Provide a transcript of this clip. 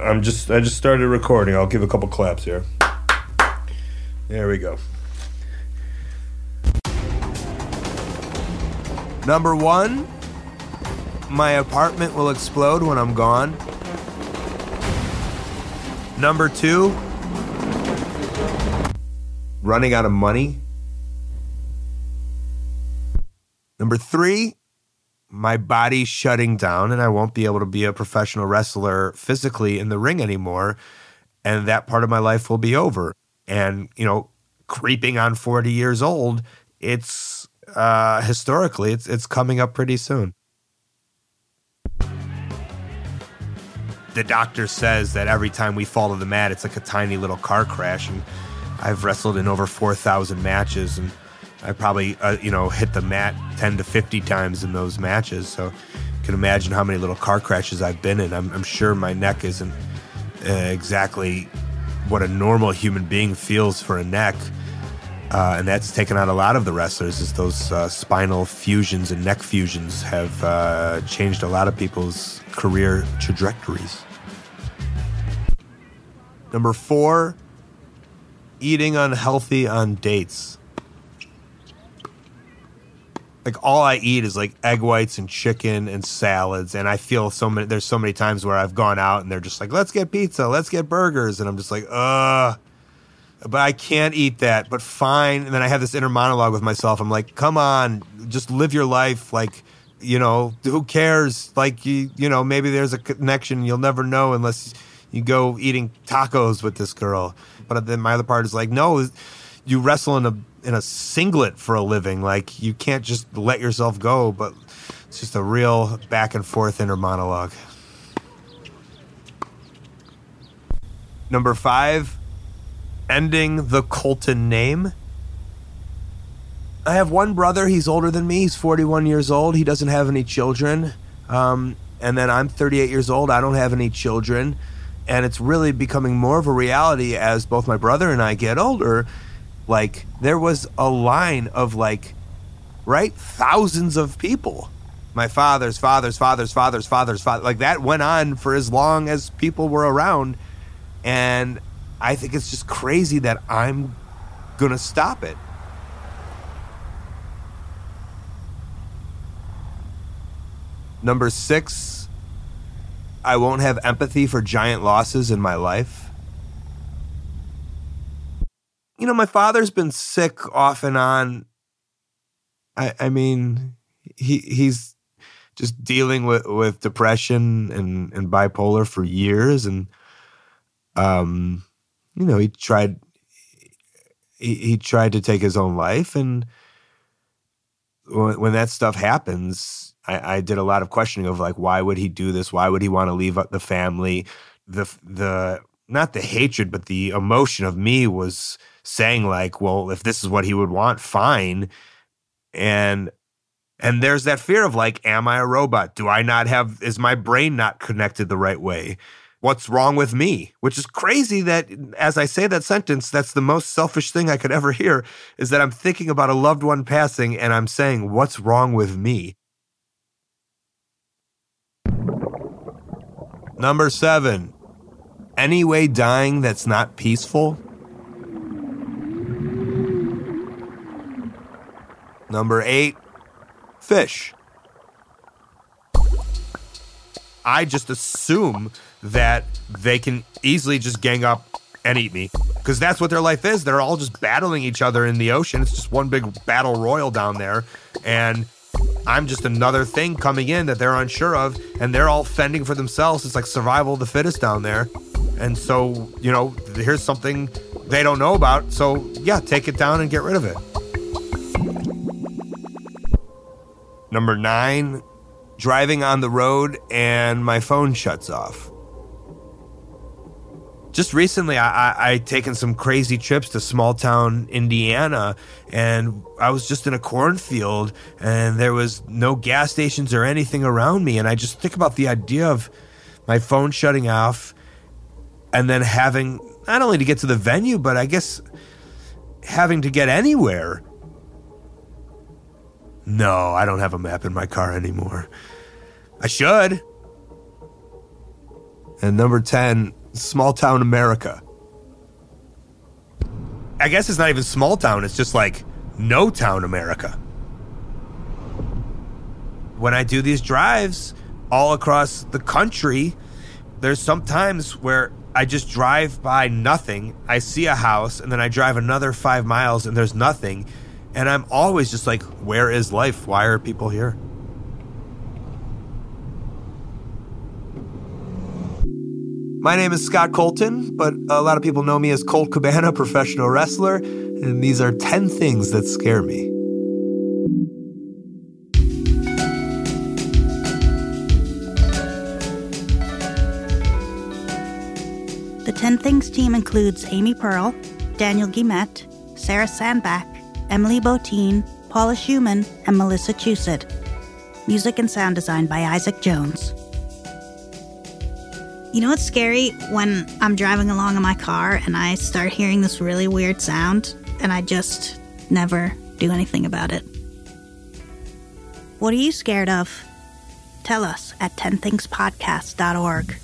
I'm just I just started recording. I'll give a couple claps here. There we go. Number one, my apartment will explode when I'm gone. Number two, running out of money. Number three, my body shutting down and I won't be able to be a professional wrestler physically in the ring anymore. And that part of my life will be over. And, you know, creeping on 40 years old, it's uh, historically, it's, it's coming up pretty soon. The doctor says that every time we fall to the mat, it's like a tiny little car crash. And I've wrestled in over 4,000 matches. And I probably, uh, you know, hit the mat 10 to 50 times in those matches. So you can imagine how many little car crashes I've been in. I'm, I'm sure my neck isn't uh, exactly what a normal human being feels for a neck. Uh, and that's taken out a lot of the wrestlers is those uh, spinal fusions and neck fusions have uh, changed a lot of people's career trajectories. Number four, eating unhealthy on dates like all I eat is like egg whites and chicken and salads, and I feel so many. There's so many times where I've gone out and they're just like, "Let's get pizza, let's get burgers," and I'm just like, "Ugh." But I can't eat that. But fine. And then I have this inner monologue with myself. I'm like, "Come on, just live your life. Like, you know, who cares? Like, you, you know, maybe there's a connection. You'll never know unless you go eating tacos with this girl." But then my other part is like, "No, you wrestle in a in a singlet for a living. Like you can't just let yourself go, but it's just a real back and forth inner monologue. Number five, ending the Colton name. I have one brother. He's older than me. He's 41 years old. He doesn't have any children. Um, and then I'm 38 years old. I don't have any children. And it's really becoming more of a reality as both my brother and I get older like there was a line of like right? Thousands of people. My father's father's father's father's father's father like that went on for as long as people were around. And i think it's just crazy that i'm gonna stop it. Number six i won't have empathy for giant losses in my life you know, my father's been sick off and on. I, I mean, he he's just dealing with, with depression and, and bipolar for years, and um, you know, he tried he, he tried to take his own life, and when, when that stuff happens, I, I did a lot of questioning of like, why would he do this? Why would he want to leave the family? The the not the hatred, but the emotion of me was saying like, well, if this is what he would want, fine. And and there's that fear of like, am I a robot? Do I not have is my brain not connected the right way? What's wrong with me? Which is crazy that as I say that sentence, that's the most selfish thing I could ever hear is that I'm thinking about a loved one passing and I'm saying, what's wrong with me? Number seven, any way dying that's not peaceful Number eight, fish. I just assume that they can easily just gang up and eat me because that's what their life is. They're all just battling each other in the ocean. It's just one big battle royal down there. And I'm just another thing coming in that they're unsure of, and they're all fending for themselves. It's like survival of the fittest down there. And so, you know, here's something they don't know about. So, yeah, take it down and get rid of it. Number nine, driving on the road and my phone shuts off. Just recently, I, I, I taken some crazy trips to small town Indiana, and I was just in a cornfield, and there was no gas stations or anything around me, and I just think about the idea of my phone shutting off, and then having not only to get to the venue, but I guess having to get anywhere. No, I don't have a map in my car anymore. I should. And number 10, small town America. I guess it's not even small town, it's just like no town America. When I do these drives all across the country, there's sometimes where I just drive by nothing. I see a house and then I drive another five miles and there's nothing. And I'm always just like, where is life? Why are people here? My name is Scott Colton, but a lot of people know me as Colt Cabana, professional wrestler, and these are 10 things that scare me. Things team includes Amy Pearl, Daniel Guimet, Sarah Sandbach, Emily Botein, Paula Schumann, and Melissa Chusett. Music and sound design by Isaac Jones. You know what's scary? When I'm driving along in my car and I start hearing this really weird sound and I just never do anything about it. What are you scared of? Tell us at 10thingspodcast.org.